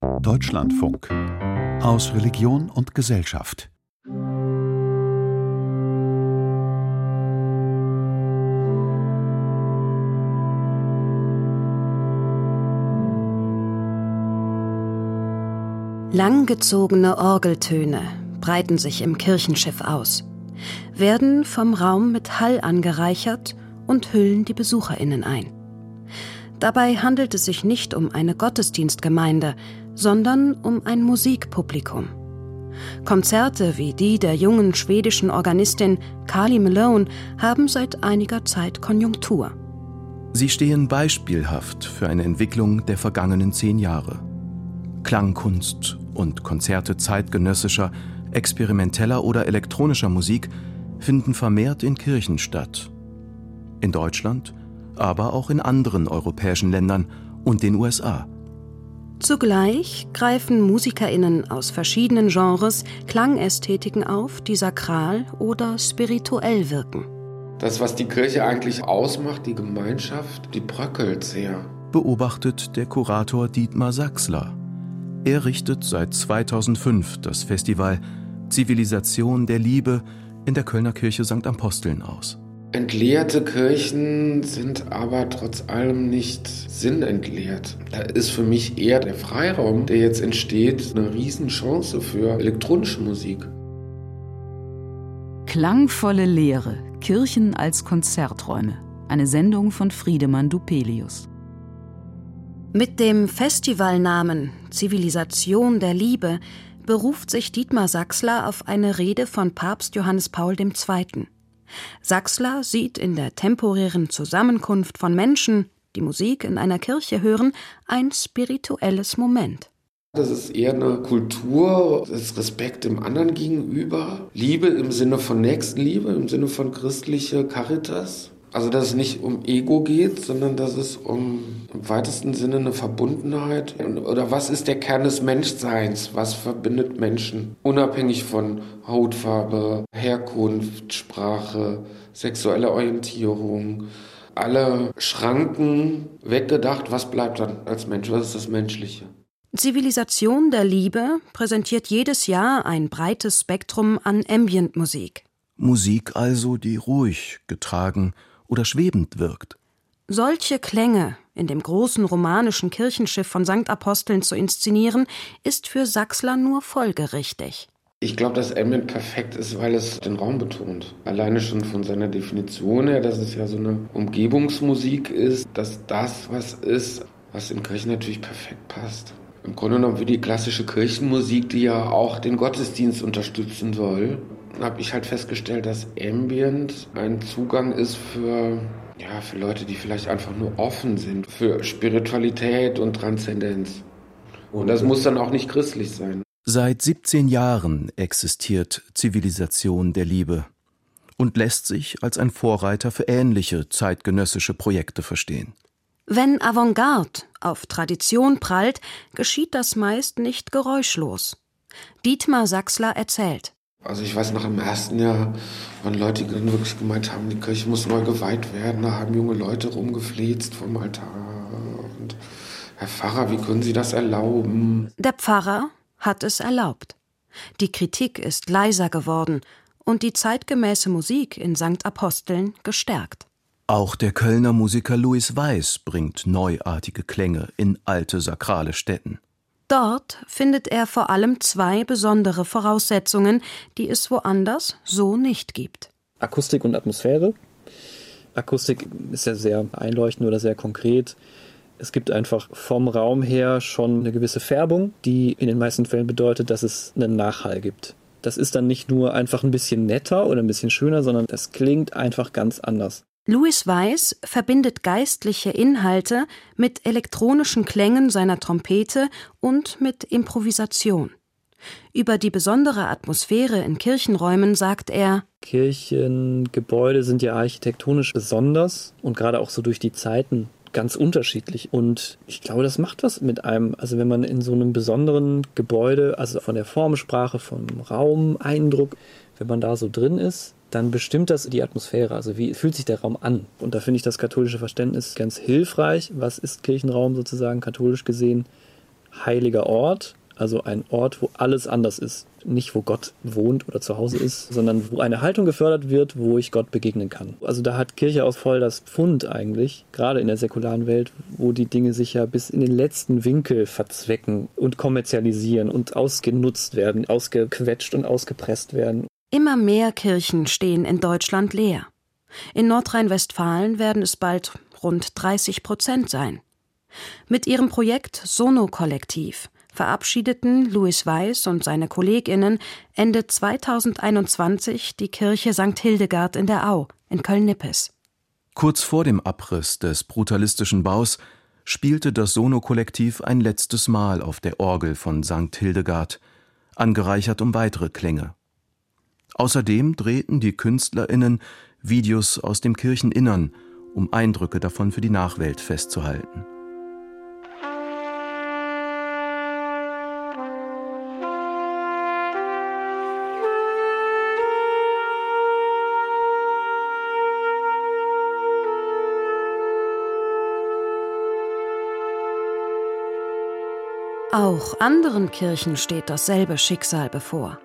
Deutschlandfunk aus Religion und Gesellschaft. Langgezogene Orgeltöne breiten sich im Kirchenschiff aus, werden vom Raum mit Hall angereichert und hüllen die Besucherinnen ein. Dabei handelt es sich nicht um eine Gottesdienstgemeinde, sondern um ein Musikpublikum. Konzerte wie die der jungen schwedischen Organistin Kali Malone haben seit einiger Zeit Konjunktur. Sie stehen beispielhaft für eine Entwicklung der vergangenen zehn Jahre. Klangkunst und Konzerte zeitgenössischer, experimenteller oder elektronischer Musik finden vermehrt in Kirchen statt. In Deutschland, aber auch in anderen europäischen Ländern und den USA. Zugleich greifen Musikerinnen aus verschiedenen Genres Klangästhetiken auf, die sakral oder spirituell wirken. Das, was die Kirche eigentlich ausmacht, die Gemeinschaft, die bröckelt sehr. Beobachtet der Kurator Dietmar Sachsler. Er richtet seit 2005 das Festival Zivilisation der Liebe in der Kölner Kirche St. Aposteln aus. Entleerte Kirchen sind aber trotz allem nicht sinnentleert. Da ist für mich eher der Freiraum, der jetzt entsteht, eine Riesenchance für elektronische Musik. Klangvolle Lehre, Kirchen als Konzerträume. Eine Sendung von Friedemann Dupelius. Mit dem Festivalnamen Zivilisation der Liebe beruft sich Dietmar Sachsler auf eine Rede von Papst Johannes Paul II. Sachsler sieht in der temporären Zusammenkunft von Menschen, die Musik in einer Kirche hören, ein spirituelles Moment. Das ist eher eine Kultur des Respekt dem anderen gegenüber, Liebe im Sinne von Nächstenliebe, im Sinne von christlicher Caritas. Also, dass es nicht um Ego geht, sondern dass es um im weitesten Sinne eine Verbundenheit oder was ist der Kern des Menschseins? Was verbindet Menschen? Unabhängig von Hautfarbe, Herkunft, Sprache, sexueller Orientierung. Alle Schranken weggedacht. Was bleibt dann als Mensch? Was ist das Menschliche? Zivilisation der Liebe präsentiert jedes Jahr ein breites Spektrum an Ambient-Musik. Musik also, die ruhig, getragen, oder schwebend wirkt. Solche Klänge in dem großen romanischen Kirchenschiff von St. Aposteln zu inszenieren, ist für Sachsler nur folgerichtig. Ich glaube, dass Ambient perfekt ist, weil es den Raum betont. Alleine schon von seiner Definition her, dass es ja so eine Umgebungsmusik ist, dass das was ist, was in Kirchen natürlich perfekt passt. Im Grunde genommen wie die klassische Kirchenmusik, die ja auch den Gottesdienst unterstützen soll, habe ich halt festgestellt, dass Ambient ein Zugang ist für, ja, für Leute, die vielleicht einfach nur offen sind für Spiritualität und Transzendenz. Und das muss dann auch nicht christlich sein. Seit 17 Jahren existiert Zivilisation der Liebe und lässt sich als ein Vorreiter für ähnliche zeitgenössische Projekte verstehen. Wenn Avantgarde auf Tradition prallt, geschieht das meist nicht geräuschlos. Dietmar Sachsler erzählt. Also ich weiß noch im ersten Jahr waren Leute, die dann wirklich gemeint haben, die Kirche muss neu geweiht werden. Da haben junge Leute rumgeflezt vom Altar. Und Herr Pfarrer, wie können Sie das erlauben? Der Pfarrer hat es erlaubt. Die Kritik ist leiser geworden und die zeitgemäße Musik in St. Aposteln gestärkt. Auch der Kölner Musiker Louis Weiß bringt neuartige Klänge in alte sakrale Städten. Dort findet er vor allem zwei besondere Voraussetzungen, die es woanders so nicht gibt. Akustik und Atmosphäre. Akustik ist ja sehr einleuchtend oder sehr konkret. Es gibt einfach vom Raum her schon eine gewisse Färbung, die in den meisten Fällen bedeutet, dass es einen Nachhall gibt. Das ist dann nicht nur einfach ein bisschen netter oder ein bisschen schöner, sondern das klingt einfach ganz anders. Louis Weiss verbindet geistliche Inhalte mit elektronischen Klängen seiner Trompete und mit Improvisation. Über die besondere Atmosphäre in Kirchenräumen sagt er Kirchengebäude sind ja architektonisch besonders und gerade auch so durch die Zeiten ganz unterschiedlich. Und ich glaube, das macht was mit einem. Also wenn man in so einem besonderen Gebäude, also von der Formsprache, vom Raumeindruck, wenn man da so drin ist, dann bestimmt das die Atmosphäre. Also wie fühlt sich der Raum an? Und da finde ich das katholische Verständnis ganz hilfreich. Was ist Kirchenraum sozusagen katholisch gesehen? heiliger Ort, also ein Ort, wo alles anders ist. Nicht, wo Gott wohnt oder zu Hause ist, sondern wo eine Haltung gefördert wird, wo ich Gott begegnen kann. Also da hat Kirche auch voll das Pfund eigentlich, gerade in der säkularen Welt, wo die Dinge sich ja bis in den letzten Winkel verzwecken und kommerzialisieren und ausgenutzt werden, ausgequetscht und ausgepresst werden. Immer mehr Kirchen stehen in Deutschland leer. In Nordrhein-Westfalen werden es bald rund 30 Prozent sein. Mit ihrem Projekt Sono-Kollektiv verabschiedeten Louis Weiß und seine KollegInnen Ende 2021 die Kirche St. Hildegard in der Au in Köln-Nippes. Kurz vor dem Abriss des brutalistischen Baus spielte das Sono-Kollektiv ein letztes Mal auf der Orgel von St. Hildegard, angereichert um weitere Klänge. Außerdem drehten die KünstlerInnen Videos aus dem Kircheninnern, um Eindrücke davon für die Nachwelt festzuhalten. Auch anderen Kirchen steht dasselbe Schicksal bevor.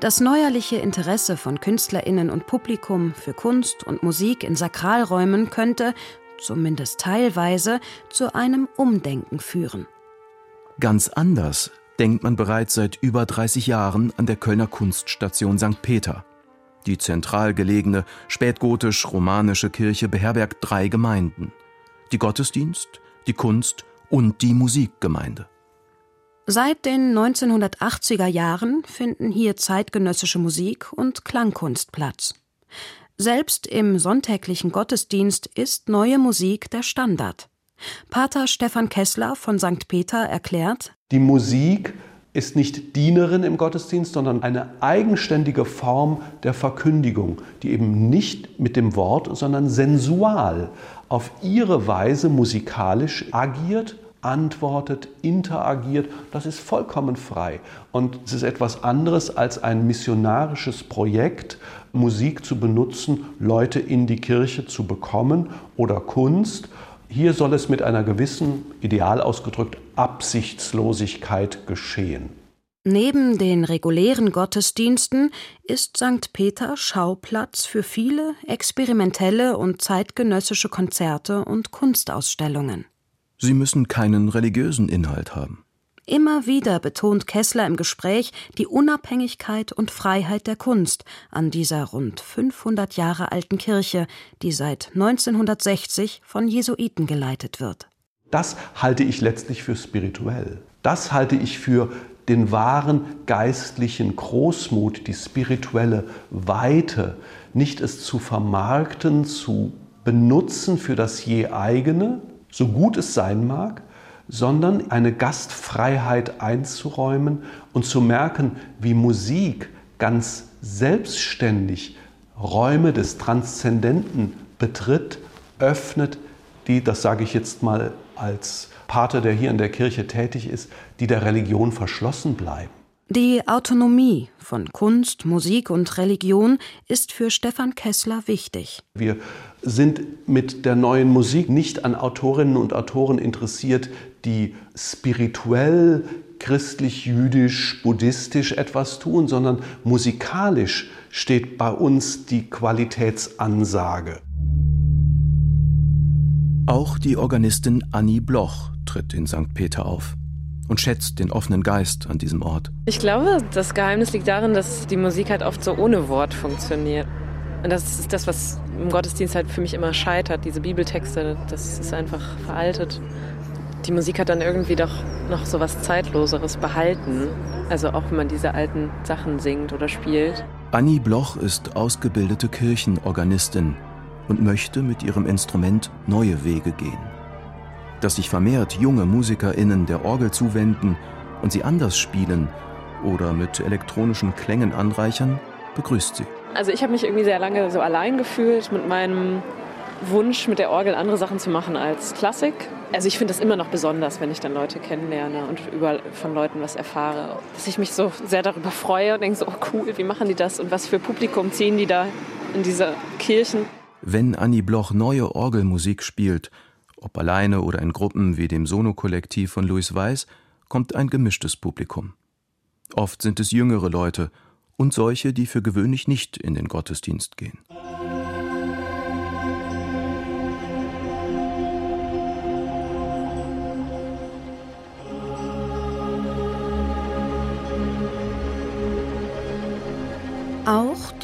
Das neuerliche Interesse von Künstlerinnen und Publikum für Kunst und Musik in Sakralräumen könnte, zumindest teilweise, zu einem Umdenken führen. Ganz anders denkt man bereits seit über 30 Jahren an der Kölner Kunststation St. Peter. Die zentral gelegene spätgotisch-romanische Kirche beherbergt drei Gemeinden: die Gottesdienst, die Kunst und die Musikgemeinde. Seit den 1980er Jahren finden hier zeitgenössische Musik und Klangkunst Platz. Selbst im sonntäglichen Gottesdienst ist neue Musik der Standard. Pater Stefan Kessler von St. Peter erklärt: Die Musik ist nicht Dienerin im Gottesdienst, sondern eine eigenständige Form der Verkündigung, die eben nicht mit dem Wort, sondern sensual auf ihre Weise musikalisch agiert antwortet, interagiert, das ist vollkommen frei. Und es ist etwas anderes als ein missionarisches Projekt, Musik zu benutzen, Leute in die Kirche zu bekommen oder Kunst. Hier soll es mit einer gewissen, ideal ausgedrückt, Absichtslosigkeit geschehen. Neben den regulären Gottesdiensten ist St. Peter Schauplatz für viele experimentelle und zeitgenössische Konzerte und Kunstausstellungen. Sie müssen keinen religiösen Inhalt haben. Immer wieder betont Kessler im Gespräch die Unabhängigkeit und Freiheit der Kunst an dieser rund 500 Jahre alten Kirche, die seit 1960 von Jesuiten geleitet wird. Das halte ich letztlich für spirituell. Das halte ich für den wahren geistlichen Großmut, die spirituelle Weite, nicht es zu vermarkten, zu benutzen für das je eigene, so gut es sein mag, sondern eine Gastfreiheit einzuräumen und zu merken, wie Musik ganz selbstständig Räume des Transzendenten betritt, öffnet, die, das sage ich jetzt mal als Pater, der hier in der Kirche tätig ist, die der Religion verschlossen bleiben. Die Autonomie von Kunst, Musik und Religion ist für Stefan Kessler wichtig. Wir sind mit der neuen Musik nicht an Autorinnen und Autoren interessiert, die spirituell, christlich, jüdisch, buddhistisch etwas tun, sondern musikalisch steht bei uns die Qualitätsansage. Auch die Organistin Annie Bloch tritt in St. Peter auf und schätzt den offenen Geist an diesem Ort. Ich glaube, das Geheimnis liegt darin, dass die Musik halt oft so ohne Wort funktioniert. Und das ist das, was im Gottesdienst halt für mich immer scheitert. Diese Bibeltexte, das ist einfach veraltet. Die Musik hat dann irgendwie doch noch so was Zeitloseres behalten. Also auch wenn man diese alten Sachen singt oder spielt. Annie Bloch ist ausgebildete Kirchenorganistin und möchte mit ihrem Instrument neue Wege gehen dass sich vermehrt junge MusikerInnen der Orgel zuwenden und sie anders spielen oder mit elektronischen Klängen anreichern, begrüßt sie. Also ich habe mich irgendwie sehr lange so allein gefühlt mit meinem Wunsch, mit der Orgel andere Sachen zu machen als Klassik. Also ich finde das immer noch besonders, wenn ich dann Leute kennenlerne und über, von Leuten was erfahre. Dass ich mich so sehr darüber freue und denke so, oh cool, wie machen die das und was für Publikum ziehen die da in diese Kirchen. Wenn Annie Bloch neue Orgelmusik spielt, ob alleine oder in Gruppen wie dem Sono-Kollektiv von Louis Weiß, kommt ein gemischtes Publikum. Oft sind es jüngere Leute und solche, die für gewöhnlich nicht in den Gottesdienst gehen.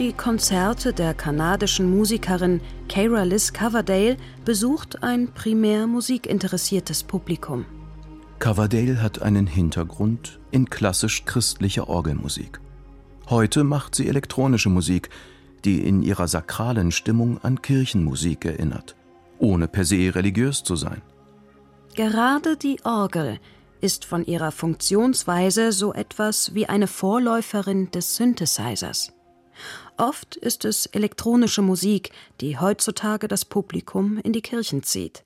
Die Konzerte der kanadischen Musikerin Cara Liz Coverdale besucht ein primär musikinteressiertes Publikum. Coverdale hat einen Hintergrund in klassisch christlicher Orgelmusik. Heute macht sie elektronische Musik, die in ihrer sakralen Stimmung an Kirchenmusik erinnert, ohne per se religiös zu sein. Gerade die Orgel ist von ihrer Funktionsweise so etwas wie eine Vorläuferin des Synthesizers. Oft ist es elektronische Musik, die heutzutage das Publikum in die Kirchen zieht.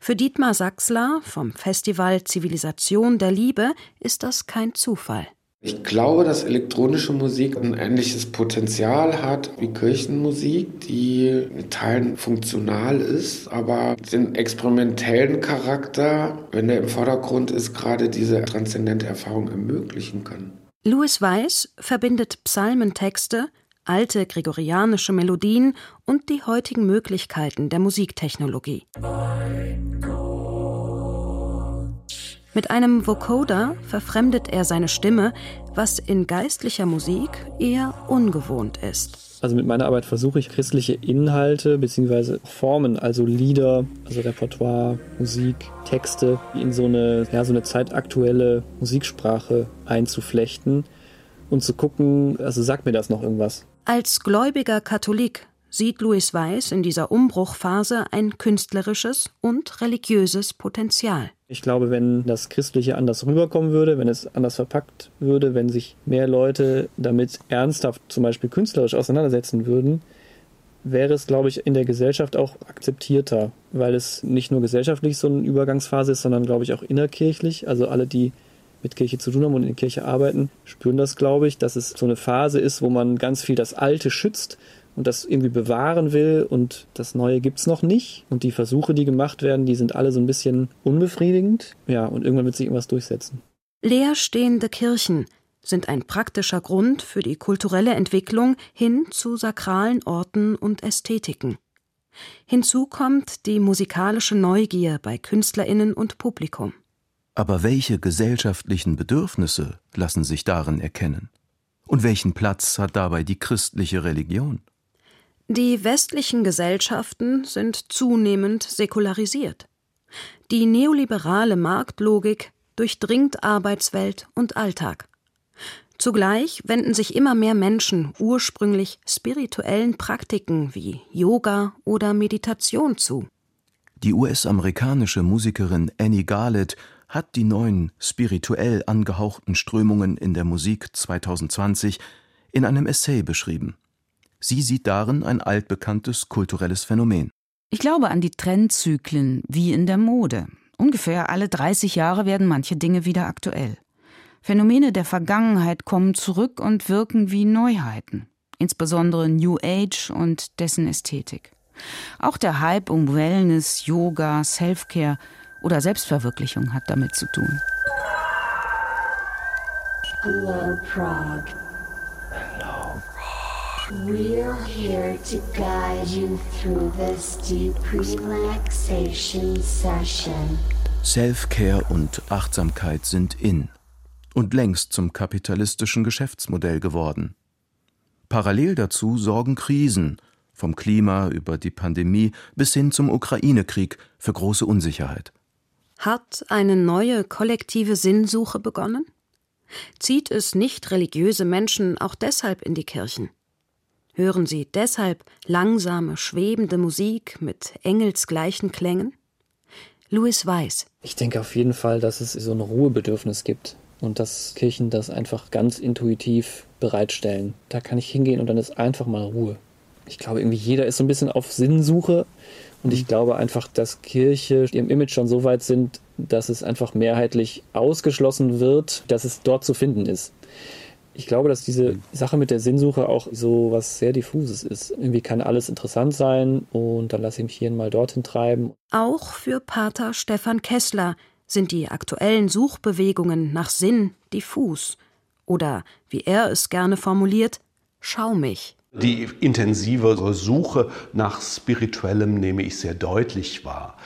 Für Dietmar Sachsler vom Festival Zivilisation der Liebe ist das kein Zufall. Ich glaube, dass elektronische Musik ein ähnliches Potenzial hat wie Kirchenmusik, die in Teilen funktional ist, aber den experimentellen Charakter, wenn der im Vordergrund ist, gerade diese transzendente Erfahrung ermöglichen kann. Louis Weiss verbindet Psalmentexte, alte gregorianische Melodien und die heutigen Möglichkeiten der Musiktechnologie. Mit einem Vocoder verfremdet er seine Stimme, was in geistlicher Musik eher ungewohnt ist. Also mit meiner Arbeit versuche ich christliche Inhalte bzw. Formen, also Lieder, also Repertoire, Musik, Texte in so eine, ja, so eine zeitaktuelle Musiksprache einzuflechten und zu gucken, also sagt mir das noch irgendwas. Als gläubiger Katholik sieht Louis Weiss in dieser Umbruchphase ein künstlerisches und religiöses Potenzial. Ich glaube, wenn das Christliche anders rüberkommen würde, wenn es anders verpackt würde, wenn sich mehr Leute damit ernsthaft zum Beispiel künstlerisch auseinandersetzen würden, wäre es, glaube ich, in der Gesellschaft auch akzeptierter, weil es nicht nur gesellschaftlich so eine Übergangsphase ist, sondern, glaube ich, auch innerkirchlich. Also alle, die mit Kirche zu tun haben und in der Kirche arbeiten, spüren das, glaube ich, dass es so eine Phase ist, wo man ganz viel das Alte schützt und das irgendwie bewahren will und das Neue gibt es noch nicht. Und die Versuche, die gemacht werden, die sind alle so ein bisschen unbefriedigend. Ja, und irgendwann wird sich irgendwas durchsetzen. Leerstehende Kirchen sind ein praktischer Grund für die kulturelle Entwicklung hin zu sakralen Orten und Ästhetiken. Hinzu kommt die musikalische Neugier bei Künstlerinnen und Publikum. Aber welche gesellschaftlichen Bedürfnisse lassen sich darin erkennen? Und welchen Platz hat dabei die christliche Religion? Die westlichen Gesellschaften sind zunehmend säkularisiert. Die neoliberale Marktlogik durchdringt Arbeitswelt und Alltag. Zugleich wenden sich immer mehr Menschen ursprünglich spirituellen Praktiken wie Yoga oder Meditation zu. Die US-amerikanische Musikerin Annie Garlett hat die neuen spirituell angehauchten Strömungen in der Musik 2020 in einem Essay beschrieben. Sie sieht darin ein altbekanntes kulturelles Phänomen. Ich glaube an die Trendzyklen wie in der Mode. Ungefähr alle 30 Jahre werden manche Dinge wieder aktuell. Phänomene der Vergangenheit kommen zurück und wirken wie Neuheiten, insbesondere New Age und dessen Ästhetik. Auch der Hype um Wellness, Yoga, Selfcare oder Selbstverwirklichung hat damit zu tun. Hello, Prague. We're here to guide you through this deep relaxation session. Self-Care und Achtsamkeit sind in und längst zum kapitalistischen Geschäftsmodell geworden. Parallel dazu sorgen Krisen, vom Klima über die Pandemie bis hin zum Ukraine-Krieg, für große Unsicherheit. Hat eine neue kollektive Sinnsuche begonnen? Zieht es nicht religiöse Menschen auch deshalb in die Kirchen? Hören Sie deshalb langsame, schwebende Musik mit engelsgleichen Klängen? Louis Weiss. Ich denke auf jeden Fall, dass es so ein Ruhebedürfnis gibt und dass Kirchen das einfach ganz intuitiv bereitstellen. Da kann ich hingehen und dann ist einfach mal Ruhe. Ich glaube, irgendwie jeder ist so ein bisschen auf Sinnsuche und ich glaube einfach, dass Kirche im Image schon so weit sind, dass es einfach mehrheitlich ausgeschlossen wird, dass es dort zu finden ist ich glaube, dass diese Sache mit der Sinnsuche auch so was sehr diffuses ist. Irgendwie kann alles interessant sein und dann lasse ich mich hier mal dorthin treiben. Auch für Pater Stefan Kessler Sind die aktuellen Suchbewegungen nach Sinn diffus oder, wie er es gerne formuliert, schaumig? Die intensivere Suche nach Spirituellem nehme ich sehr deutlich wahr.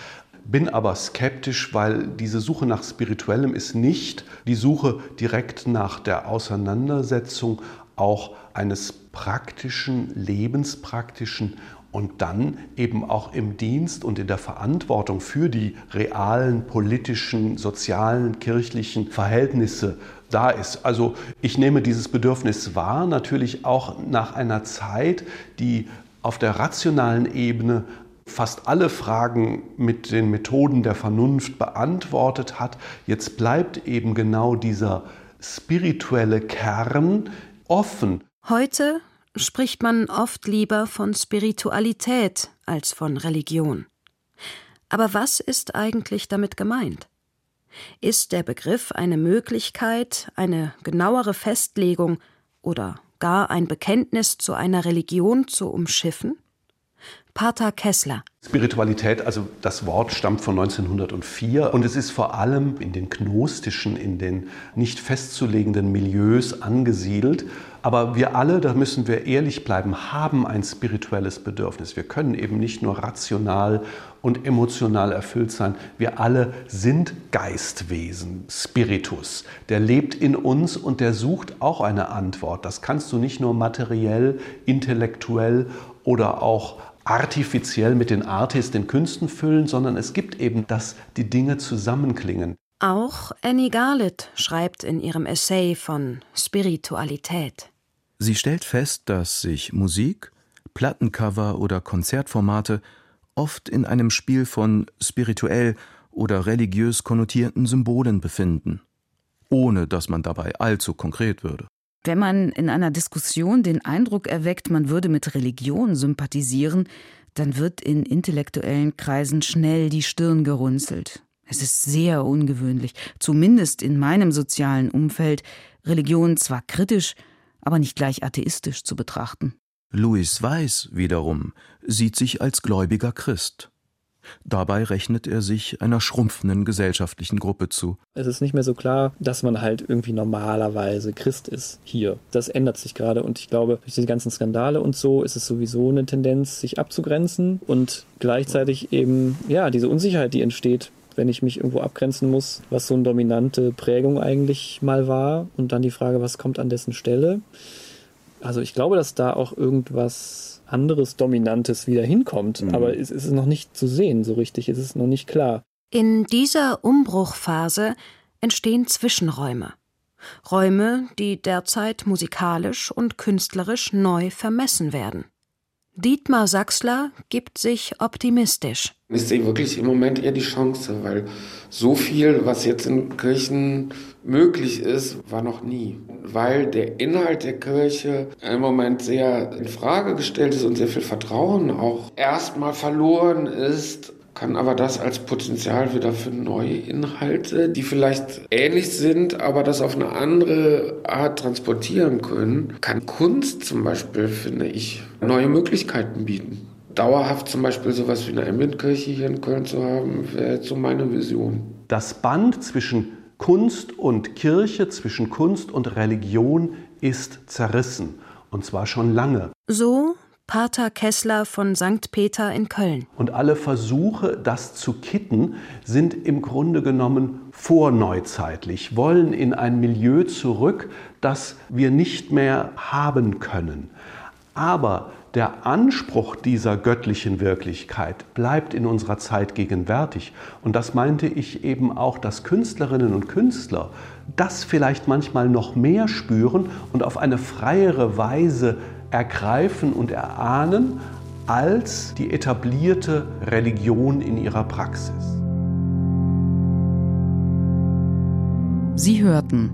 Bin aber skeptisch, weil diese Suche nach Spirituellem ist nicht die Suche direkt nach der Auseinandersetzung auch eines praktischen, lebenspraktischen und dann eben auch im Dienst und in der Verantwortung für die realen politischen, sozialen, kirchlichen Verhältnisse da ist. Also ich nehme dieses Bedürfnis wahr, natürlich auch nach einer Zeit, die auf der rationalen Ebene fast alle Fragen mit den Methoden der Vernunft beantwortet hat. Jetzt bleibt eben genau dieser spirituelle Kern offen. Heute spricht man oft lieber von Spiritualität als von Religion. Aber was ist eigentlich damit gemeint? Ist der Begriff eine Möglichkeit, eine genauere Festlegung oder gar ein Bekenntnis zu einer Religion zu umschiffen? Pater Kessler. Spiritualität, also das Wort stammt von 1904 und es ist vor allem in den gnostischen, in den nicht festzulegenden Milieus angesiedelt. Aber wir alle, da müssen wir ehrlich bleiben, haben ein spirituelles Bedürfnis. Wir können eben nicht nur rational und emotional erfüllt sein. Wir alle sind Geistwesen, Spiritus. Der lebt in uns und der sucht auch eine Antwort. Das kannst du nicht nur materiell, intellektuell oder auch artifiziell mit den Artis, den Künsten füllen, sondern es gibt eben, dass die Dinge zusammenklingen. Auch Annie Garlett schreibt in ihrem Essay von Spiritualität. Sie stellt fest, dass sich Musik, Plattencover oder Konzertformate oft in einem Spiel von spirituell oder religiös konnotierten Symbolen befinden, ohne dass man dabei allzu konkret würde. Wenn man in einer Diskussion den Eindruck erweckt, man würde mit Religion sympathisieren, dann wird in intellektuellen Kreisen schnell die Stirn gerunzelt. Es ist sehr ungewöhnlich, zumindest in meinem sozialen Umfeld, Religion zwar kritisch, aber nicht gleich atheistisch zu betrachten. Louis Weiß wiederum sieht sich als gläubiger Christ. Dabei rechnet er sich einer schrumpfenden gesellschaftlichen Gruppe zu. Es ist nicht mehr so klar, dass man halt irgendwie normalerweise Christ ist hier. Das ändert sich gerade und ich glaube, durch die ganzen Skandale und so ist es sowieso eine Tendenz, sich abzugrenzen und gleichzeitig eben, ja, diese Unsicherheit, die entsteht, wenn ich mich irgendwo abgrenzen muss, was so eine dominante Prägung eigentlich mal war und dann die Frage, was kommt an dessen Stelle. Also ich glaube, dass da auch irgendwas anderes Dominantes wieder hinkommt. Mhm. Aber es ist noch nicht zu sehen so richtig, es ist noch nicht klar. In dieser Umbruchphase entstehen Zwischenräume. Räume, die derzeit musikalisch und künstlerisch neu vermessen werden. Dietmar Sachsler gibt sich optimistisch. Ich sehe wirklich im Moment eher die Chance, weil so viel, was jetzt in Kirchen möglich ist, war noch nie. Weil der Inhalt der Kirche im Moment sehr in Frage gestellt ist und sehr viel Vertrauen auch erstmal verloren ist kann aber das als Potenzial wieder für neue Inhalte, die vielleicht ähnlich sind, aber das auf eine andere Art transportieren können, kann Kunst zum Beispiel, finde ich, neue Möglichkeiten bieten. Dauerhaft zum Beispiel sowas wie eine Ambient-Kirche hier in Köln zu haben, wäre jetzt so meine Vision. Das Band zwischen Kunst und Kirche, zwischen Kunst und Religion ist zerrissen. Und zwar schon lange. So Pater Kessler von St. Peter in Köln. Und alle Versuche, das zu kitten, sind im Grunde genommen vorneuzeitlich, wollen in ein Milieu zurück, das wir nicht mehr haben können. Aber der Anspruch dieser göttlichen Wirklichkeit bleibt in unserer Zeit gegenwärtig. Und das meinte ich eben auch, dass Künstlerinnen und Künstler das vielleicht manchmal noch mehr spüren und auf eine freiere Weise ergreifen und erahnen als die etablierte Religion in ihrer Praxis. Sie hörten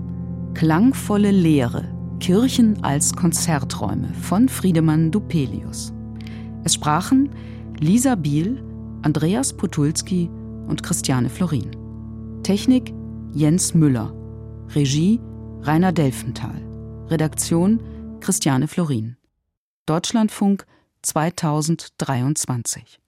Klangvolle Lehre, Kirchen als Konzerträume von Friedemann Dupelius. Es sprachen Lisa Biel, Andreas Potulski und Christiane Florin. Technik Jens Müller. Regie Rainer Delfenthal. Redaktion Christiane Florin. Deutschlandfunk 2023